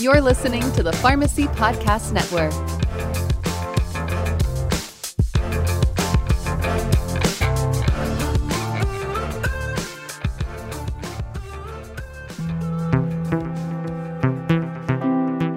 You're listening to the Pharmacy Podcast Network.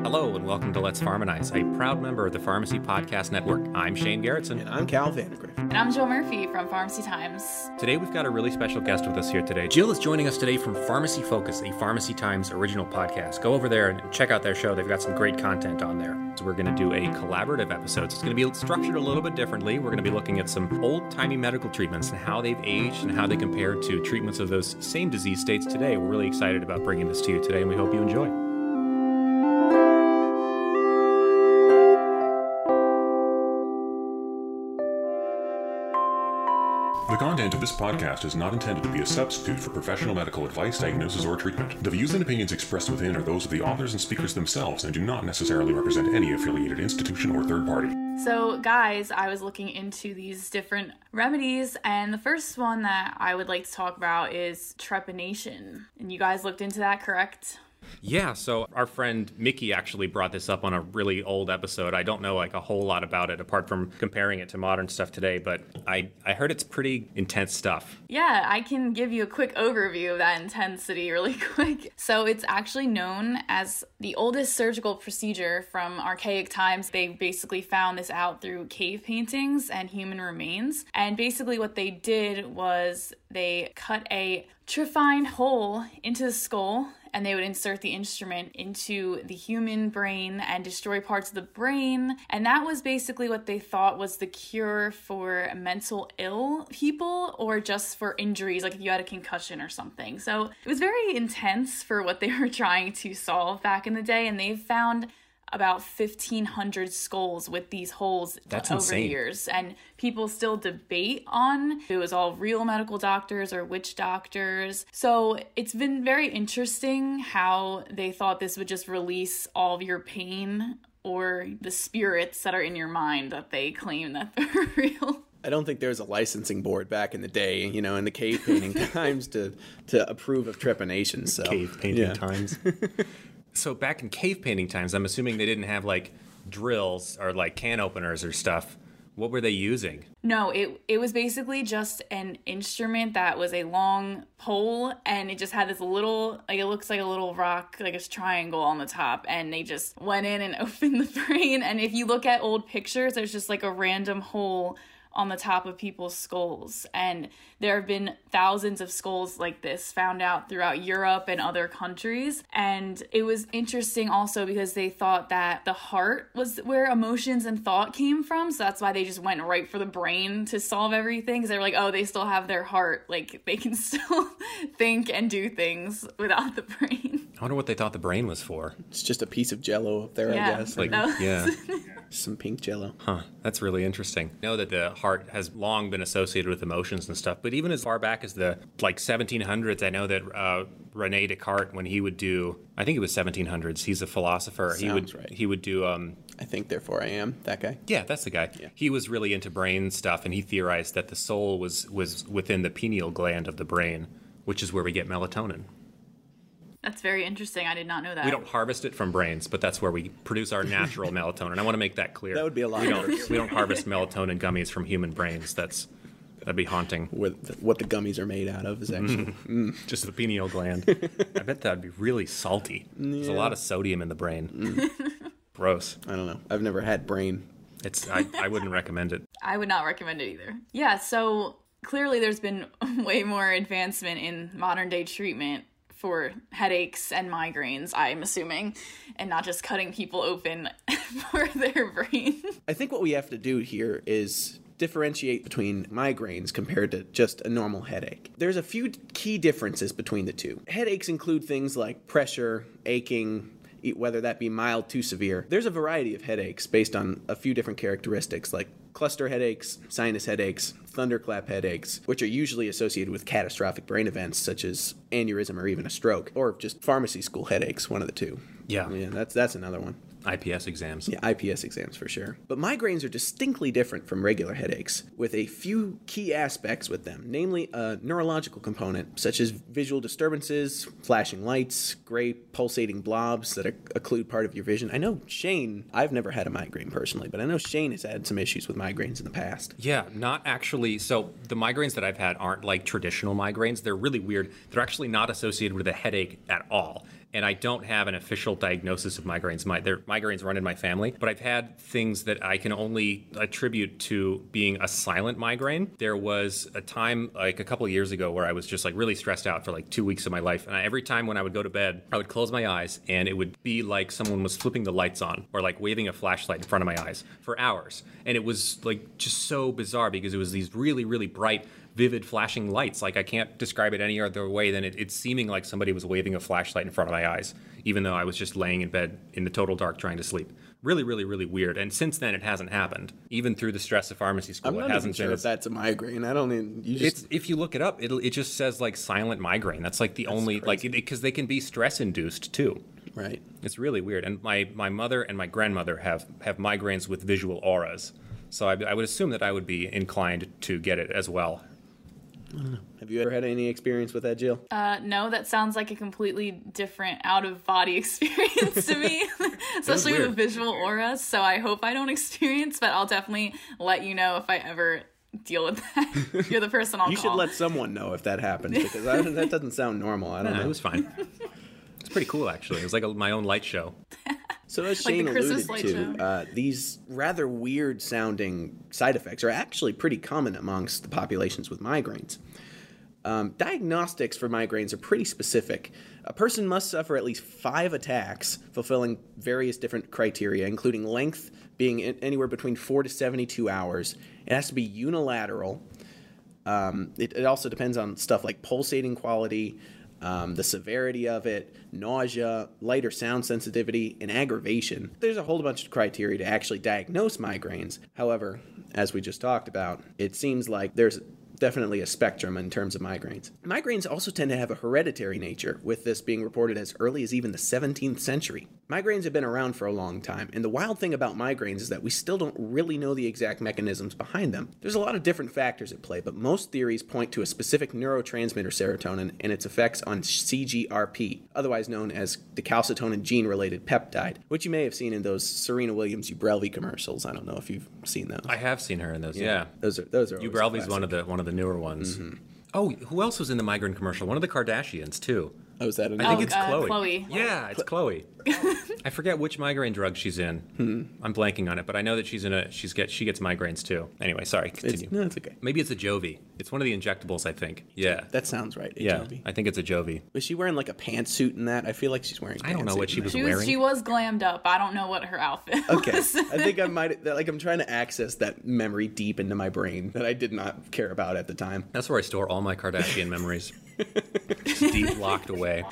Hello and welcome to Let's Pharmanize, a proud member of the Pharmacy Podcast Network. I'm Shane Garrettson. And I'm Cal Vandegrift. And I'm Jill Murphy from Pharmacy Times. Today we've got a really special guest with us here today. Jill is joining us today from Pharmacy Focus, a Pharmacy Times original podcast. Go over there and check out their show. They've got some great content on there. So we're going to do a collaborative episode. So it's going to be structured a little bit differently. We're going to be looking at some old-timey medical treatments and how they've aged and how they compare to treatments of those same disease states today. We're really excited about bringing this to you today and we hope you enjoy. The content of this podcast is not intended to be a substitute for professional medical advice, diagnosis, or treatment. The views and opinions expressed within are those of the authors and speakers themselves and do not necessarily represent any affiliated institution or third party. So, guys, I was looking into these different remedies, and the first one that I would like to talk about is trepanation. And you guys looked into that, correct? Yeah, so our friend Mickey actually brought this up on a really old episode. I don't know like a whole lot about it apart from comparing it to modern stuff today, but I I heard it's pretty intense stuff. Yeah, I can give you a quick overview of that intensity really quick. So, it's actually known as the oldest surgical procedure from archaic times. They basically found this out through cave paintings and human remains. And basically, what they did was they cut a trephine hole into the skull and they would insert the instrument into the human brain and destroy parts of the brain. And that was basically what they thought was the cure for mental ill people or just for injuries, like if you had a concussion or something. So it was very intense for what they were trying to solve back in the day. And they've found about 1500 skulls with these holes That's over insane. the years and people still debate on if it was all real medical doctors or witch doctors so it's been very interesting how they thought this would just release all of your pain or the spirits that are in your mind that they claim that they're real I don't think there was a licensing board back in the day, you know, in the cave painting times to to approve of trepanation. So Cave painting yeah. times. so back in cave painting times, I'm assuming they didn't have like drills or like can openers or stuff. What were they using? No, it it was basically just an instrument that was a long pole and it just had this little like it looks like a little rock, like a triangle on the top, and they just went in and opened the brain. And if you look at old pictures, there's just like a random hole on the top of people's skulls. And there have been thousands of skulls like this found out throughout Europe and other countries. And it was interesting also because they thought that the heart was where emotions and thought came from. So that's why they just went right for the brain to solve everything. Because they were like, oh, they still have their heart. Like they can still think and do things without the brain. I wonder what they thought the brain was for. It's just a piece of jello up there, I guess. Like, was- yeah, Some pink jello. huh? That's really interesting. I know that the heart has long been associated with emotions and stuff, but even as far back as the like 1700s, I know that uh, Rene Descartes, when he would do, I think it was 1700s. He's a philosopher. he would right. he would do um, I think therefore I am that guy. Yeah, that's the guy. He was really into brain stuff, and he theorized that the soul was was within the pineal gland of the brain, which is where we get melatonin. That's very interesting. I did not know that. We don't harvest it from brains, but that's where we produce our natural melatonin. I want to make that clear. That would be a lot We don't we don't harvest melatonin gummies from human brains. That's that'd be haunting. With what the gummies are made out of is actually mm. Mm. Just the pineal gland. I bet that'd be really salty. There's a lot of sodium in the brain. Mm. Gross. I don't know. I've never had brain. It's I, I wouldn't recommend it. I would not recommend it either. Yeah, so clearly there's been way more advancement in modern day treatment for headaches and migraines, I'm assuming, and not just cutting people open for their brain. I think what we have to do here is differentiate between migraines compared to just a normal headache. There's a few key differences between the two. Headaches include things like pressure, aching, whether that be mild to severe. There's a variety of headaches based on a few different characteristics like cluster headaches, sinus headaches, thunderclap headaches, which are usually associated with catastrophic brain events such as aneurysm or even a stroke, or just pharmacy school headaches, one of the two. Yeah. Yeah, that's that's another one. IPS exams. Yeah, IPS exams for sure. But migraines are distinctly different from regular headaches, with a few key aspects with them, namely a neurological component, such as visual disturbances, flashing lights, gray pulsating blobs that occlude part of your vision. I know Shane, I've never had a migraine personally, but I know Shane has had some issues with migraines in the past. Yeah, not actually. So the migraines that I've had aren't like traditional migraines. They're really weird. They're actually not associated with a headache at all and I don't have an official diagnosis of migraines. My their migraines run in my family, but I've had things that I can only attribute to being a silent migraine. There was a time like a couple years ago where I was just like really stressed out for like two weeks of my life, and I, every time when I would go to bed, I would close my eyes, and it would be like someone was flipping the lights on or like waving a flashlight in front of my eyes for hours, and it was like just so bizarre because it was these really really bright vivid flashing lights. Like I can't describe it any other way than it, it's seeming like somebody was waving a flashlight in front of my eyes, even though I was just laying in bed in the total dark trying to sleep. Really, really, really weird. And since then, it hasn't happened. Even through the stress of pharmacy school, I'm it not hasn't even sure if that's a migraine. I don't even. You just, It's if you look it up, it'll, it just says like silent migraine. That's like the only like because they can be stress induced too. right. It's really weird. And my, my mother and my grandmother have, have migraines with visual auras. So I, I would assume that I would be inclined to get it as well. Have you ever had any experience with that, Jill? Uh, no, that sounds like a completely different out of body experience to me, especially weird. with visual auras. So I hope I don't experience, but I'll definitely let you know if I ever deal with that. You're the person I'll you call. should let someone know if that happens because I, that doesn't sound normal. I don't Yeah, know. it was fine. It's pretty cool, actually. It was like a, my own light show. So as Like Shane alluded to, uh, these rather weird sounding side effects are actually pretty common amongst the populations with migraines. Um, diagnostics for migraines are pretty specific. A person must suffer at least five attacks, fulfilling various different criteria, including length being in- anywhere between four to 72 hours. It has to be unilateral. Um, it, it also depends on stuff like pulsating quality, um, the severity of it, nausea, light or sound sensitivity, and aggravation. There's a whole bunch of criteria to actually diagnose migraines. However, as we just talked about, it seems like there's definitely a spectrum in terms of migraines. Migraines also tend to have a hereditary nature, with this being reported as early as even the 17th century. Migraines have been around for a long time, and the wild thing about migraines is that we still don't really know the exact mechanisms behind them. There's a lot of different factors at play, but most theories point to a specific neurotransmitter serotonin and its effects on CGRP, otherwise known as the calcitonin gene related peptide, which you may have seen in those Serena Williams Ubrelvy commercials. I don't know if you've seen those. I have seen her in those. Yeah. Those are those are Ubrelvy's one of the one of the newer ones. Mm-hmm. Oh, who else was in the migraine commercial? One of the Kardashians too. Oh, is that a I think Oh, it's uh, Khloé. Khloé. Yeah, it's Khloé. I forget which migraine drug she's in. Hmm. I'm blanking on it, but I know that she's in a she's get she gets migraines too. Anyway, sorry. Continue. It's, no, it's okay. Maybe it's Ajovy. It's one of the injectables, I think. Yeah. That sounds right. yeah. HRV. I think it's Ajovy. Was she wearing like a pantsuit in that? I feel like she's wearing. I don't know what she was. She was, wearing. she was glammed up. I don't know what her outfit Okay, was. I think I might like I'm trying to access that memory deep into my brain that I did not care about at the time. That's where I store all my Kardashian memories. Deep locked away.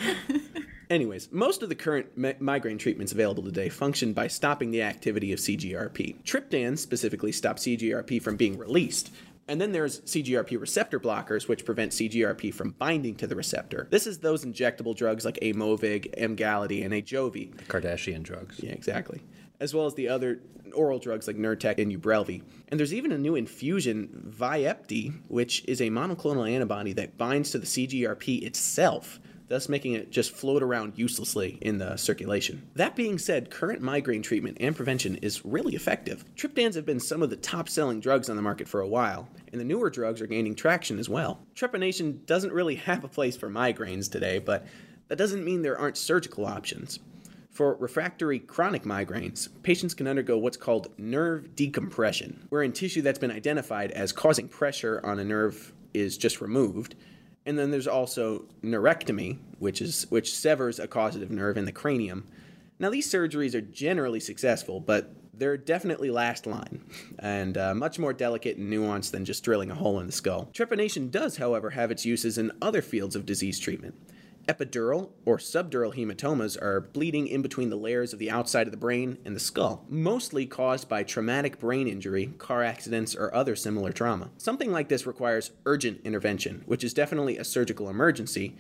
Anyways, most of the current mi- migraine treatments available today function by stopping the activity of CGRP. Triptans specifically stop CGRP from being released. And then there's CGRP receptor blockers, which prevent CGRP from binding to the receptor. This is those injectable drugs like Aimovig, Emgality, and Ajovy. Kardashian drugs. Yeah, exactly. As well as the other oral drugs like Nurtec and Ubrelvy. And there's even a new infusion, Vyepti, which is a monoclonal antibody that binds to the CGRP itself, thus making it just float around uselessly in the circulation. That being said, current migraine treatment and prevention is really effective. Triptans have been some of the top selling drugs on the market for a while, and the newer drugs are gaining traction as well. Trepanation doesn't really have a place for migraines today, but that doesn't mean there aren't surgical options. For refractory chronic migraines, patients can undergo what's called nerve decompression, wherein tissue that's been identified as causing pressure on a nerve is just removed. And then there's also neurectomy, which is which severs a causative nerve in the cranium. Now these surgeries are generally successful, but they're definitely last line and uh, much more delicate and nuanced than just drilling a hole in the skull. Trepanation does, however, have its uses in other fields of disease treatment. Epidural or subdural hematomas are bleeding in between the layers of the outside of the brain and the skull, mostly caused by traumatic brain injury, car accidents, or other similar trauma. Something like this requires urgent intervention, which is definitely a surgical emergency.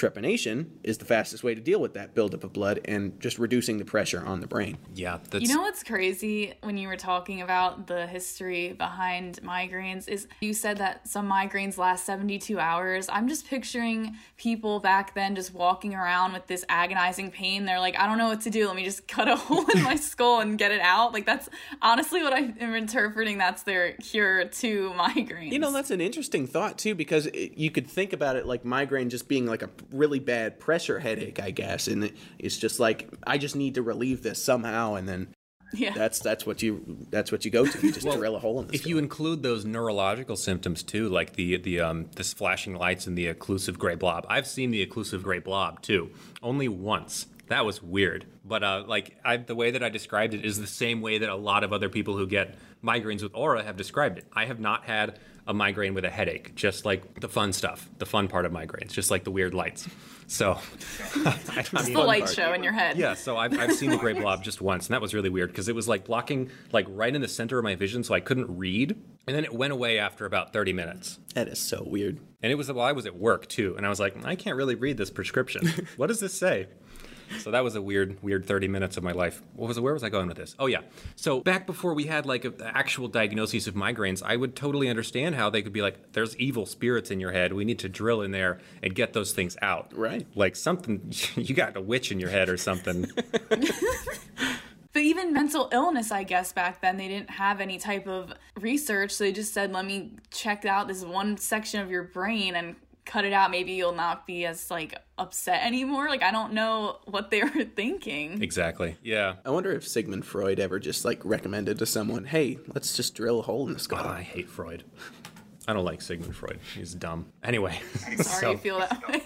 Trepanation is the fastest way to deal with that buildup of blood and just reducing the pressure on the brain. Yeah, that's You know what's crazy when you were talking about the history behind migraines is you said that some migraines last 72 hours. I'm just picturing people back then just walking around with this agonizing pain. They're like, I don't know what to do. Let me just cut a hole in my skull and get it out. Like that's honestly what I am interpreting that's their cure to migraines. You know, that's an interesting thought too, because it, you could think about it like migraine just being like a really bad pressure headache, I guess, and it's just like I just need to relieve this somehow, and then yeah. that's that's what you that's what you go to. You just drill a hole in the if you include those neurological symptoms too, like the the um this flashing lights and the occlusive gray blob. I've seen the occlusive gray blob too, only once. That was weird, but uh, like I, the way that I described it is the same way that a lot of other people who get migraines with aura have described it. I have not had a migraine with a headache, just like the fun stuff, the fun part of migraines, just like the weird lights. So, I mean, the light show in your head. yeah, so I've, I've seen the gray blob just once, and that was really weird because it was like blocking like right in the center of my vision, so I couldn't read. And then it went away after about 30 minutes. that is so weird. And it was while I was at work too, and I was like, I can't really read this prescription. what does this say? So that was a weird, weird 30 minutes of my life. What was where was I going with this? Oh yeah. So back before we had like a, actual diagnoses of migraines, I would totally understand how they could be like, there's evil spirits in your head. We need to drill in there and get those things out. Right. Like something, you got a witch in your head or something. But even mental illness, I guess back then they didn't have any type of research, so they just said, "Let me check out this one section of your brain and cut it out. Maybe you'll not be as like upset anymore." Like I don't know what they were thinking. exactly. Yeah. I wonder if Sigmund Freud ever just like recommended to someone, "Hey, let's just drill a hole in the skull." God, I hate Freud. I don't like Sigmund Freud. He's dumb. Anyway. Sorry so- you feel that way.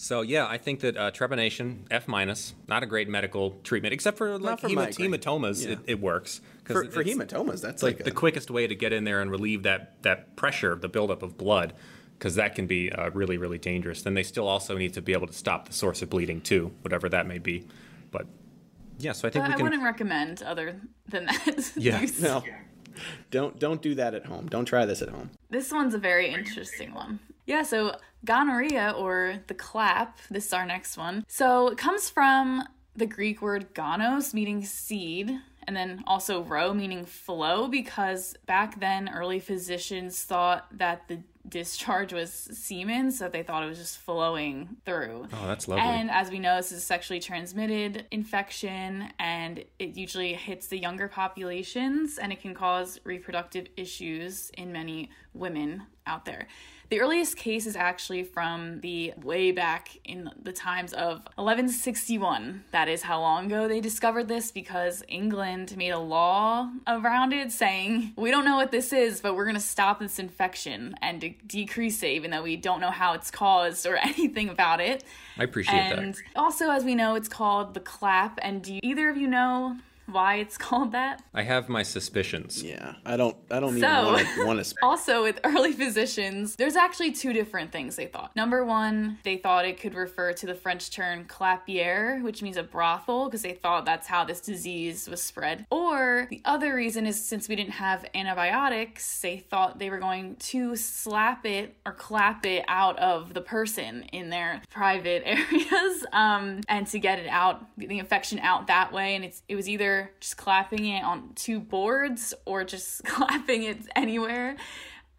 So yeah, I think that uh, trepanation F minus, not a great medical treatment, except for like for hema- migraine. hematomas. Yeah. It, it works 'Cause For, for hematomas, that's like like, the quickest way to get in there and relieve that that pressure, the buildup of blood, because that can be uh, really really dangerous. Then they still also need to be able to stop the source of bleeding too, whatever that may be. But yeah, so I think But we I can. wouldn't recommend other than that. Yeah. use. no. Don't don't do that at home. Don't try this at home. This one's a very interesting one. Yeah, so gonorrhea or the clap, this is our next one. So it comes from the Greek word gonos, meaning seed, and then also ro, meaning flow, because back then early physicians thought that the discharge was semen, so they thought it was just flowing through. Oh, that's lovely. And as we know, this is a sexually transmitted infection and it usually hits the younger populations and it can cause reproductive issues in many women out there. The earliest case is actually from the way back in the times of 1161. That is how long ago they discovered this because England made a law around it saying, we don't know what this is, but we're going to stop this infection and de- decrease it, even though we don't know how it's caused or anything about it. I appreciate And that. also, as we know, it's called the clap. And do either of you know why it's called that? I have my suspicions. Yeah, I don't I don't So- even want to. Also, with early physicians, there's actually two different things they thought. Number one, they thought it could refer to the French term clapier, which means a brothel, because they thought that's how this disease was spread. Or the other reason is since we didn't have antibiotics, they thought they were going to slap it or clap it out of the person in their private areas, um, and to get it out, the infection out that way. And it's it was either just clapping it on two boards or just clapping it anywhere.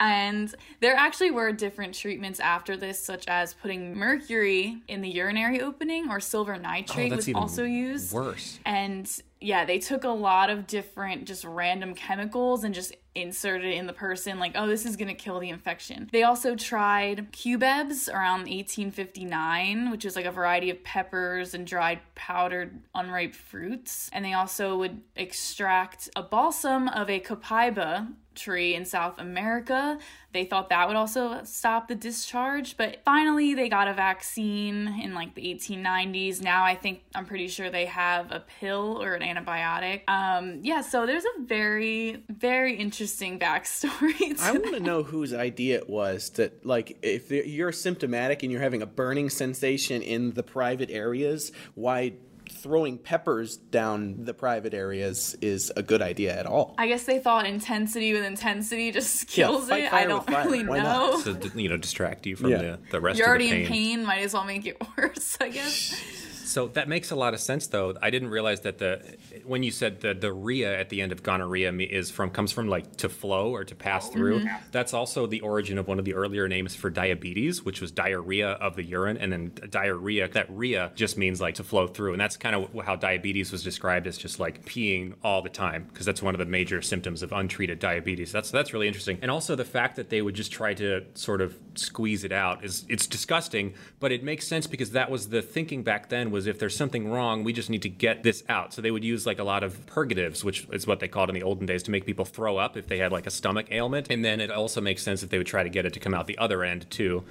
And there actually were different treatments after this, such as putting mercury in the urinary opening or silver nitrate Oh, was also used. Worse. And yeah, they took a lot of different, just random chemicals and just inserted in the person, like, oh, this is gonna kill the infection. They also tried cubebs around 1859, which is like a variety of peppers and dried powdered unripe fruits. And they also would extract a balsam of a copaiba tree in South America. They thought that would also stop the discharge, but finally they got a vaccine in like the 1890s. Now I think I'm pretty sure they have a pill or an antibiotic. Um, yeah, so there's a very, very interesting backstory. To I want to know whose idea it was that, like, if you're symptomatic and you're having a burning sensation in the private areas, why throwing peppers down the private areas is a good idea at all. I guess they thought intensity with intensity just kills fight it. I don't fire. really Why know. not? to you know distract you from Yeah. the, rest of the rest You're already the in pain, might as well make it worse, I guess. So that makes a lot of sense, though. I didn't realize that the when you said the the rhea at the end of gonorrhea is from comes from like to flow or to pass mm-hmm. through. That's also the origin of one of the earlier names for diabetes, which was diarrhea of the urine, and then diarrhea. That rhea just means like to flow through, and that's kind of how diabetes was described as just like peeing all the time, because that's one of the major symptoms of untreated diabetes. That's that's really interesting, and also the fact that they would just try to sort of squeeze it out is it's disgusting, but it makes sense because that was the thinking back then was if there's something wrong, we just need to get this out. So they would use like a lot of purgatives, which is what they called in the olden days to make people throw up if they had like a stomach ailment. And then it also makes sense if they would try to get it to come out the other end too.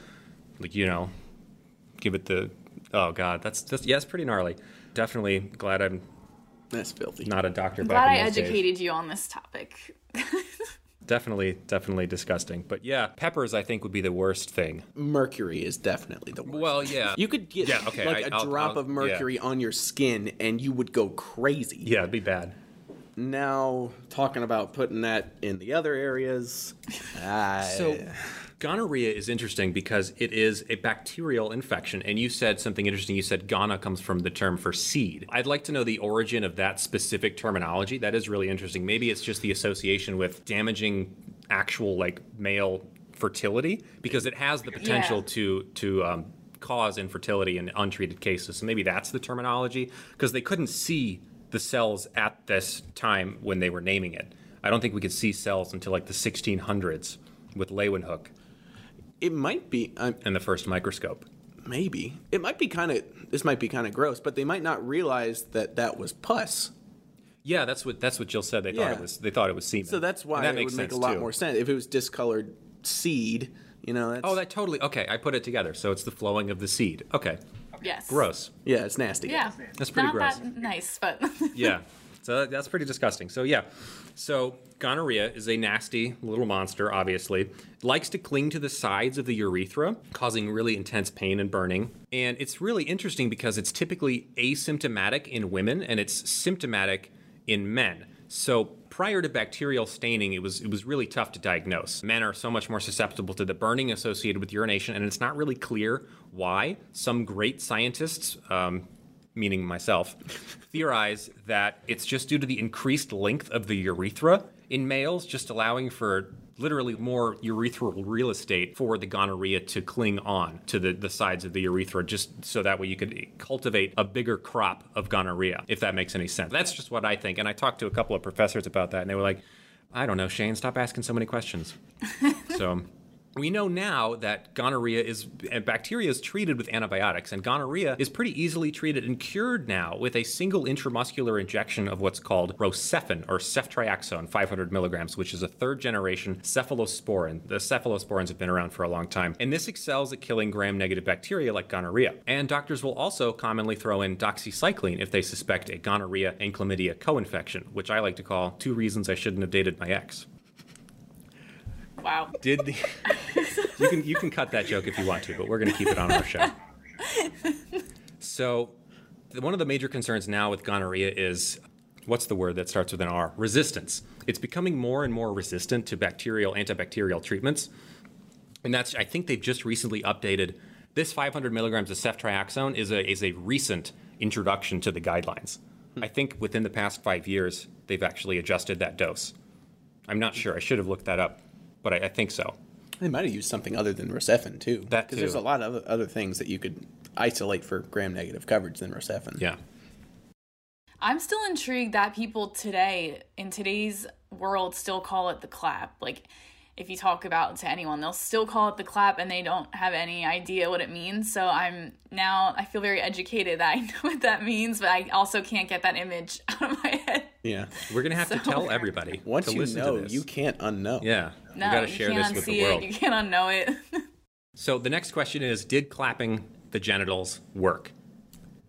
Like, you know, give it the oh god, that's that's yeah, it's pretty gnarly. Definitely glad I'm That's filthy. not a doctor I'm glad I in those days. educated you on this topic. Definitely, definitely disgusting. But yeah, peppers I think would be the worst thing. Mercury is definitely the worst. Well, yeah. You could get Yeah, okay, like I- a I'll- drop I'll- of mercury on your skin and you would go crazy. Yeah, it'd be bad. Now, talking about putting that in the other areas. I, So, gonorrhea is interesting because it is a bacterial infection. And you said something interesting. You said gona comes from the term for seed. I'd like to know the origin of that specific terminology. That is really interesting. Maybe it's just the association with damaging actual, like, male fertility because it has the potential Yeah. to, to, um, cause infertility in untreated cases. So maybe that's the terminology because they couldn't see the cells at this time when they were naming it. I don't think we could see cells until like the 1600s with Leeuwenhoek it might be, uh, and the first microscope. maybe. It might be kind of, this might be kind of gross, but they might not realize that that was pus. Yeah, that's what that's what Jill said. They thought Yeah. it was they thought it was semen. So that's why And that it makes would make a sense, lot too. more sense. If it was discolored seed, you know, that's. Oh, that totally okay. I put it together. So it's the flowing of the seed. Okay, yes. gross. yeah, it's nasty. Yeah. That's pretty Not gross. that nice, but yeah. So that's pretty disgusting. So yeah. So gonorrhea is a nasty little monster, obviously. It likes to cling to the sides of the urethra, causing really intense pain and burning. And it's really interesting because it's typically asymptomatic in women and it's symptomatic in men. So prior to bacterial staining, it was it was really tough to diagnose. Men are so much more susceptible to the burning associated with urination, and it's not really clear why. Some great scientists, um, meaning myself, theorize that it's just due to the increased length of the urethra in males, just allowing for literally more urethral real estate for the gonorrhea to cling on to the, the sides of the urethra, just so that way you could cultivate a bigger crop of gonorrhea, if that makes any sense. That's just what I think. And I talked to a couple of professors about that, and they were like, I don't know, Shane, stop asking so many questions. so we know now that gonorrhea is bacteria is treated with antibiotics, and gonorrhea is pretty easily treated and cured now with a single intramuscular injection of what's called rocephin or ceftriaxone, 500 milligrams, which is a third generation cephalosporin. The cephalosporins have been around for a long time, and this excels at killing gram-negative bacteria like gonorrhea. And doctors will also commonly throw in doxycycline if they suspect a gonorrhea and chlamydia co-infection, which I like to call two reasons I shouldn't have dated my ex. Wow. Did the you can you can cut that joke if you want to, but we're going to keep it on our show. So, one of the major concerns now with gonorrhea is what's the word that starts with an R? Resistance. It's becoming more and more resistant to bacterial antibacterial treatments, and that's I think they've just recently updated this 500 milligrams of ceftriaxone is a is a recent introduction to the guidelines. Hmm. I think within the past five years they've actually adjusted that dose. I'm not sure. I should have looked that up, but I, I think so. They might have used something other than Rocephin too. That Because there's a lot of other, other things that you could isolate for gram-negative coverage than Rocephin. Yeah. I'm still intrigued that people today, in today's world, still call it the clap. Like, if you talk about it to anyone, they'll still call it the clap and they don't have any idea what it means. So I'm now, I feel very educated that I know what that means, but I also can't get that image out of my head. Yeah. We're gonna have to tell everybody. Once to you listen know, to this. you can't unknow. yeah, No, we gotta share this with the world. it. You can't unknow it. So the next question is: Did clapping the genitals work?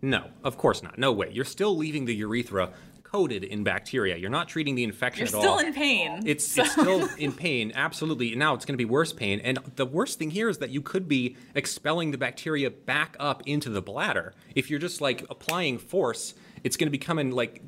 No, of course not. No way. You're still leaving the urethra coated in bacteria. You're not treating the infection You're at still in pain. It's, so- it's still in pain, absolutely. Now it's going to be worse pain. And the worst thing here is that you could be expelling the bacteria back up into the bladder. If you're just like applying force it's going to be coming like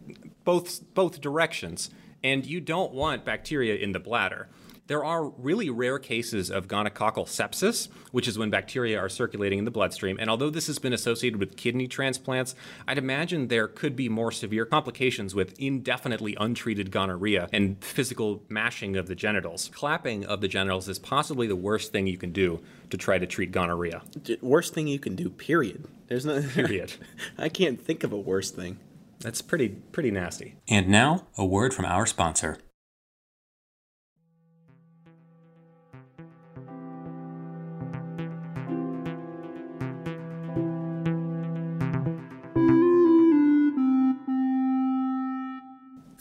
both both directions, and you don't want bacteria in the bladder. There are really rare cases of gonococcal sepsis, which is when bacteria are circulating in the bloodstream. And although this has been associated with kidney transplants, I'd imagine there could be more severe complications with indefinitely untreated gonorrhea and physical mashing of the genitals. Clapping of the genitals is possibly the worst thing you can do to try to treat gonorrhea. D- Worst thing you can do, period. There's no Period. I can't think of a worse thing. That's pretty pretty nasty. And now, a word from our sponsor.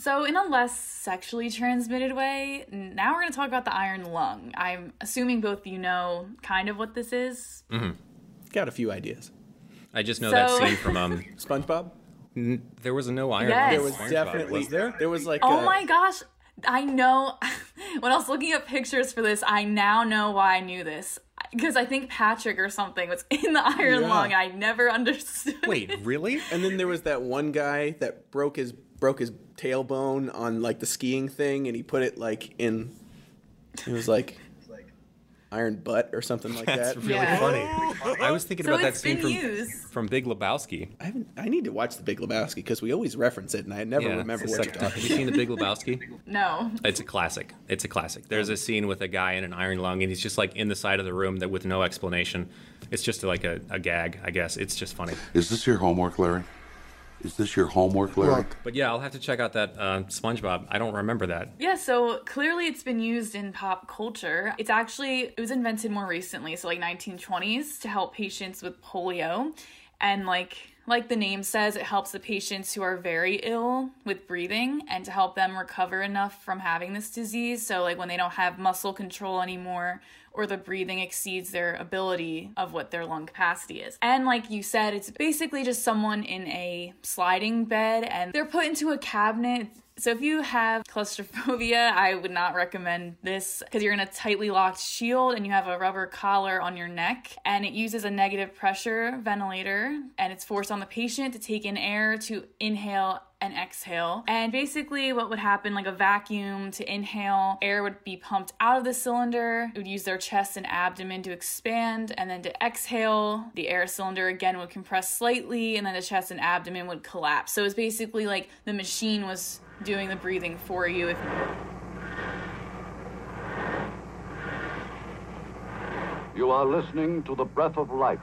So, in a less sexually transmitted way, now we're going to talk about the iron lung. I'm assuming both you know kind of what this is. Got a few ideas. I just know that scene from um. SpongeBob. There was a no iron. Yes. lung There was SpongeBob, definitely was there? there was like Oh a- my gosh, I know. when I was looking up pictures for this, I now know why I knew this. Because I think Patrick or something was in the iron Yeah. lung. I never understood. Wait, really? And then there was that one guy that broke his broke his tailbone on like the skiing thing, and he put it like in. It was like iron butt or something like That's that. That's really Yeah. funny. I was thinking So about that scene from used. from Big Lebowski. I haven't. I need to watch the Big Lebowski because we always reference it, and I never Yeah, remember what you're talking. Have you seen the Big Lebowski? No. It's a classic. It's a classic. There's a scene with a guy in an iron lung, and he's just like in the side of the room that with no explanation. It's just like a, a gag, I guess. It's just funny. Is this your homework, Larry? Is this your homework, Larry? But yeah, I'll have to check out that uh, SpongeBob. I don't remember that. Yeah, so clearly it's been used in pop culture. It's actually it was invented more recently, so like 1920s to help patients with polio. And like like the name says, it helps the patients who are very ill with breathing and to help them recover enough from having this disease. So like when they don't have muscle control anymore or the breathing exceeds their ability of what their lung capacity is. And like you said, it's basically just someone in a sliding bed and they're put into a cabinet. So if you have claustrophobia, I would not recommend this because you're in a tightly locked shield and you have a rubber collar on your neck and it uses a negative pressure ventilator and it's forced on the patient to take in air to inhale and exhale. And basically, what would happen like a vacuum to inhale, air would be pumped out of the cylinder. It would use their chest and abdomen to expand, and then to exhale, the air cylinder again would compress slightly, and then the chest and abdomen would collapse. So it's basically like the machine was doing the breathing for you. If You are listening to the breath of life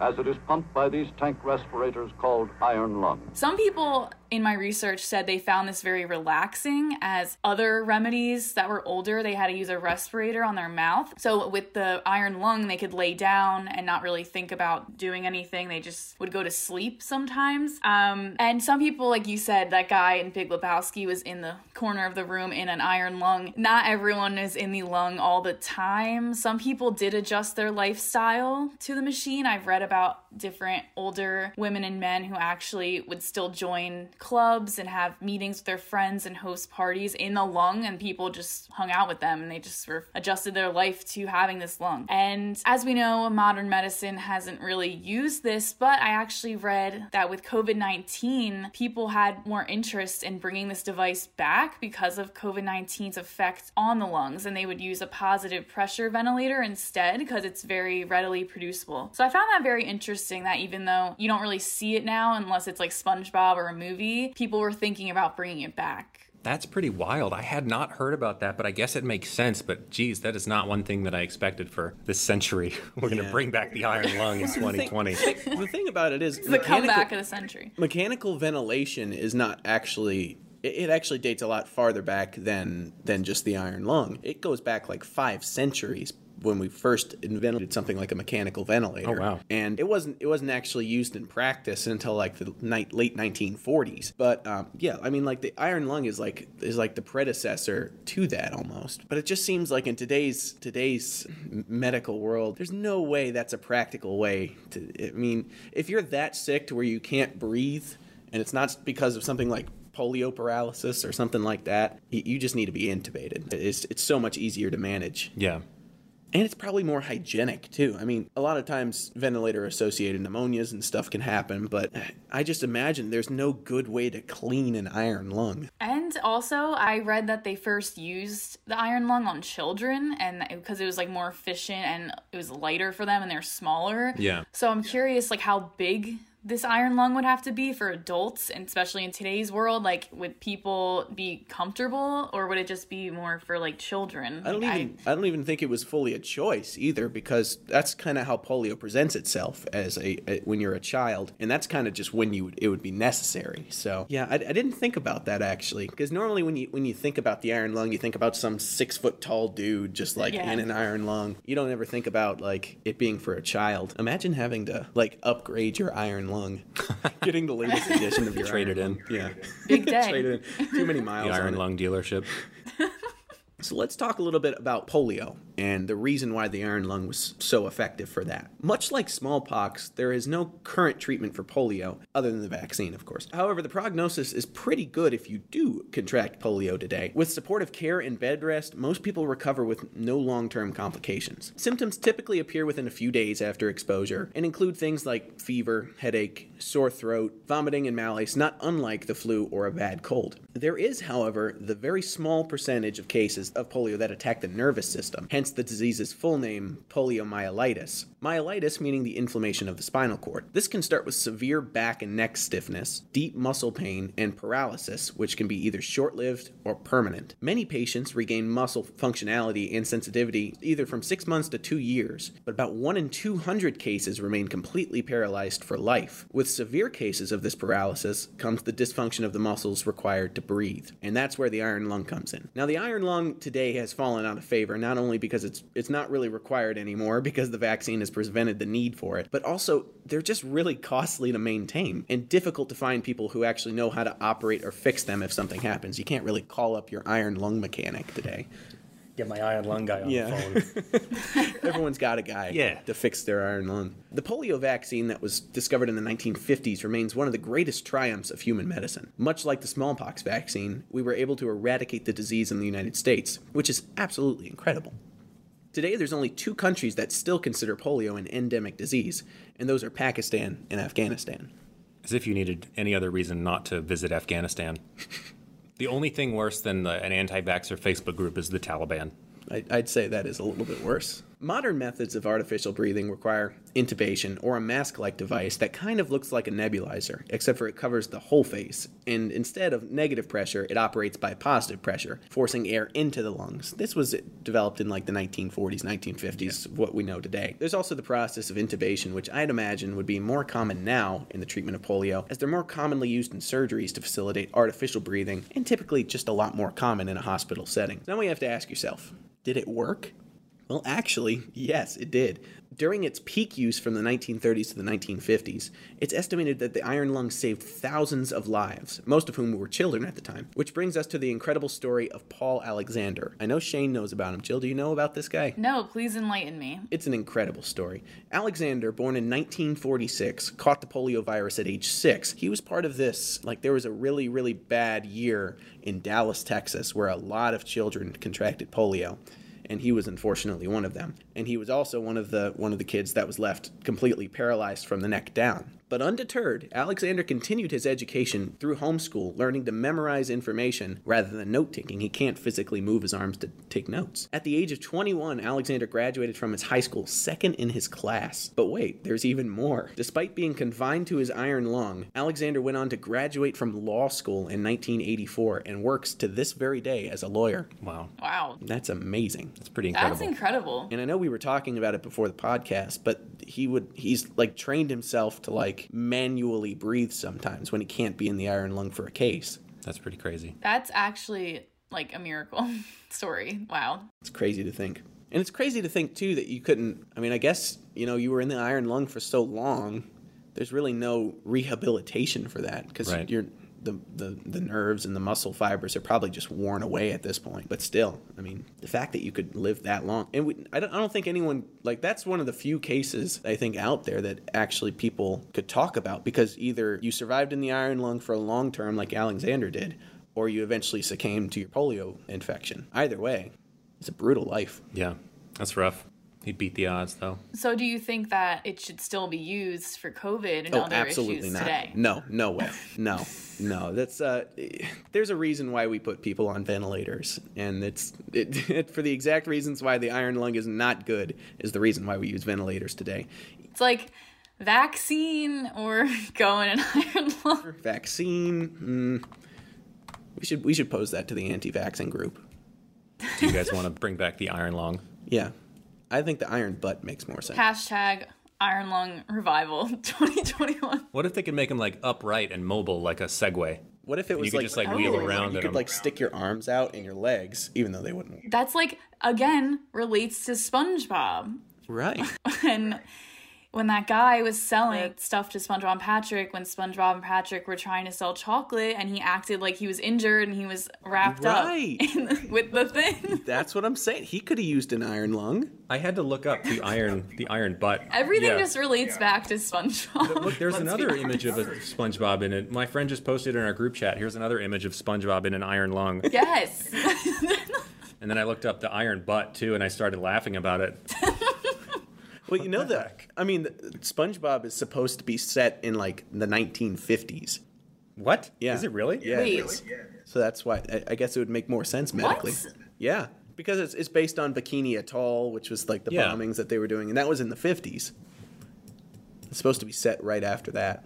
as it is pumped by these tank respirators called iron lung. Some people in my research said they found this very relaxing as other remedies that were older they had to use a respirator on their mouth. So with the iron lung they could lay down and not really think about doing anything. They just would go to sleep sometimes. Um, and some people like you said that guy in big lebowski was in the corner of the room in an iron lung. Not everyone is in the lung all the time. Some people did adjust their lifestyle to the machine. I've read about different older women and men who actually would still join clubs and have meetings with their friends and host parties in the lung and people just hung out with them and they just sort of adjusted their life to having this lung. And as we know, modern medicine hasn't really used this, but I actually read that with COVID-19, people had more interest in bringing this device back because of COVID-19's effect on the lungs and they would use a positive pressure ventilator instead because it's very readily producible. So I found that very interesting that even though you don't really see it now unless it's like SpongeBob or a movie, people were thinking about bringing it back. That's pretty wild. I had not heard about that, but I guess it makes sense. But geez, that is not one thing that I expected for this century. We're going to bring back the iron lung in 2020. the thing about it is The comeback of the century. mechanical ventilation is not actually it it actually dates a lot farther back than than just the iron lung. It goes back like five centuries when we first invented something like a mechanical ventilator. Oh, wow. And it wasn't it wasn't actually used in practice until like the ni- late 1940s. But um, yeah, I mean like the iron lung is like is like the predecessor to that almost. But it just seems like in today's today's medical world, there's no way that's a practical way to. I mean, if you're that sick to where you can't breathe, and it's not because of something like polio paralysis or something like that, you, you just need to be intubated. It's it's so much easier to manage. Yeah. And it's probably more hygienic too. I mean, a lot of times ventilator associated pneumonias and stuff can happen, but I just imagine there's no good way to clean an iron lung. And also, I read that they first used the iron lung on children, and because it was like more efficient and it was lighter for them, and they're smaller. Yeah. So I'm curious, like how big this iron lung would have to be for adults, and especially in today's world. Like, would people be comfortable, or would it just be more for like children? I don't Like, even I, don't even think it was fully a choice either because that's kind of how polio presents itself as a, a when you're a child and that's kind of just when you it would be necessary. So yeah, I, I didn't think about that actually because normally when you when you think about the iron lung, you think about some six foot tall dude just like Yeah. in an iron lung. You don't ever think about like it being for a child. Imagine having to like upgrade your iron lung, getting the latest edition of your Trade iron in. lung. Yeah, Big day. trade it in. Too many miles. The on Iron it. Lung dealership. So let's talk a little bit about polio and the reason why the iron lung was so effective for that. Much like smallpox, there is no current treatment for polio other than the vaccine, of course. However, the prognosis is pretty good if you do contract polio today. With supportive care and bed rest, most people recover with no long-term complications. Symptoms typically appear within a few days after exposure and include things like fever, headache, sore throat, vomiting, and malaise, not unlike the flu or a bad cold. There is, however, the very small percentage of cases of polio that attack the nervous system, hence the disease's full name, poliomyelitis. Myelitis meaning the inflammation of the spinal cord. This can start with severe back and neck stiffness, deep muscle pain, and paralysis, which can be either short lived or permanent. Many patients regain muscle functionality and sensitivity either from six months to two years, but about 1 in 200 cases remain completely paralyzed for life. With severe cases of this paralysis comes the dysfunction of the muscles required to breathe, and that's where the iron lung comes in. Now, the iron lung today has fallen out of favor not only because it's it's not really required anymore because the vaccine has prevented the need for it, but also they're just really costly to maintain and difficult to find people who actually know how to operate or fix them if something happens. You can't really call up your iron lung mechanic today. Get my iron lung guy on Yeah. the phone. Everyone's got a guy Yeah. to fix their iron lung. The polio vaccine that was discovered in the 1950s remains one of the greatest triumphs of human medicine. Much like the smallpox vaccine, we were able to eradicate the disease in the United States, which is absolutely incredible. Today, there's only two countries that still consider polio an endemic disease, and those are Pakistan and Afghanistan. As if you needed any other reason not to visit Afghanistan. the only thing worse than the, an anti vaxxer Facebook group is the Taliban. I- I'd say that is a little bit worse. Modern methods of artificial breathing require intubation or a mask like device that kind of looks like a nebulizer, except for it covers the whole face. And instead of negative pressure, it operates by positive pressure, forcing air into the lungs. This was developed in like the 1940s, 1950s, what we know today. There's also the process of intubation, which I'd imagine would be more common now in the treatment of polio, as they're more commonly used in surgeries to facilitate artificial breathing, and typically just a lot more common in a hospital setting. Now you have to ask yourself, did it work? Well, actually, yes, it did. During its peak use from the 1930s to the 1950s, it's estimated that the iron lung saved thousands of lives, most of whom were children at the time. Which brings us to the incredible story of Paul Alexander. I know Shane knows about him. Jill, do you know about this guy? No, please enlighten me. It's an incredible story. Alexander, born in 1946, caught the polio virus at age six. He was part of this, like, there was a really, really bad year in Dallas, Texas, where a lot of children contracted polio. And he was unfortunately one of them. And he was also one of the one of the kids that was left completely paralyzed from the neck down. But undeterred, Alexander continued his education through homeschool, learning to memorize information rather than note taking. He can't physically move his arms to take notes. At the age of 21, Alexander graduated from his high school second in his class. But wait, there's even more. Despite being confined to his iron lung, Alexander went on to graduate from law school in 1984 and works to this very day as a lawyer. Wow. Wow. That's amazing. That's pretty incredible. That's incredible. And I know we were talking about it before the podcast, but he would he's like trained himself to like manually breathe sometimes when he can't be in the iron lung for a case. That's pretty crazy. That's actually like a miracle story. Wow. It's crazy to think. And it's crazy to think too that you couldn't I mean, I guess, you know, you were in the iron lung for so long, there's really no rehabilitation for that because Right. you're the, the the nerves and the muscle fibers are probably just worn away at this point. But still, I mean, the fact that you could live that long, and we, I don't, I don't think anyone like that's one of the few cases I think out there that actually people could talk about because either you survived in the iron lung for a long term like Alexander did, or you eventually succumbed to your polio infection. Either way, it's a brutal life. Yeah, that's rough. He'd beat the odds, though. So, do you think that it should still be used for COVID and Oh, other absolutely issues not. today? No, no way. No, no. That's uh, there's a reason why we put people on ventilators, and it's it, for the exact reasons why the iron lung is not good. Is the reason why we use ventilators today. It's like vaccine or going in an iron lung. Vaccine. Mm, we should we should pose that to the anti-vaccine group. Do you guys want to bring back the iron lung? Yeah, I think the iron butt makes more sense. Hashtag iron lung revival 2021. What if they could make him like upright and mobile, like a Segway? What if it You was could like, just like wheel around you in could him. like stick your arms out and your legs, even though they wouldn't. That's like, again, relates to SpongeBob. Right. And when that guy was selling stuff to SpongeBob and Patrick, when SpongeBob and Patrick were trying to sell chocolate, and he acted like he was injured and he was wrapped Right. up in, with the thing. That's what I'm saying. He could have used an iron lung. I had to look up the iron, the iron butt. Everything Yeah. just relates back to SpongeBob. Look, there's Let's another image of a SpongeBob in it. My friend just posted in our group chat. Here's another image of SpongeBob in an iron lung. Yes. And then I looked up the iron butt too, and I started laughing about it. Well, you know that. I mean, SpongeBob is supposed to be set in like the 1950s. What? Yeah. Is it really? Yeah. Wait. it is. So that's why I, I guess it would make more sense medically. What? Yeah, because it's it's based on Bikini Atoll, which was like the Yeah. bombings that they were doing, and that was in the 50s. It's supposed to be set right after that.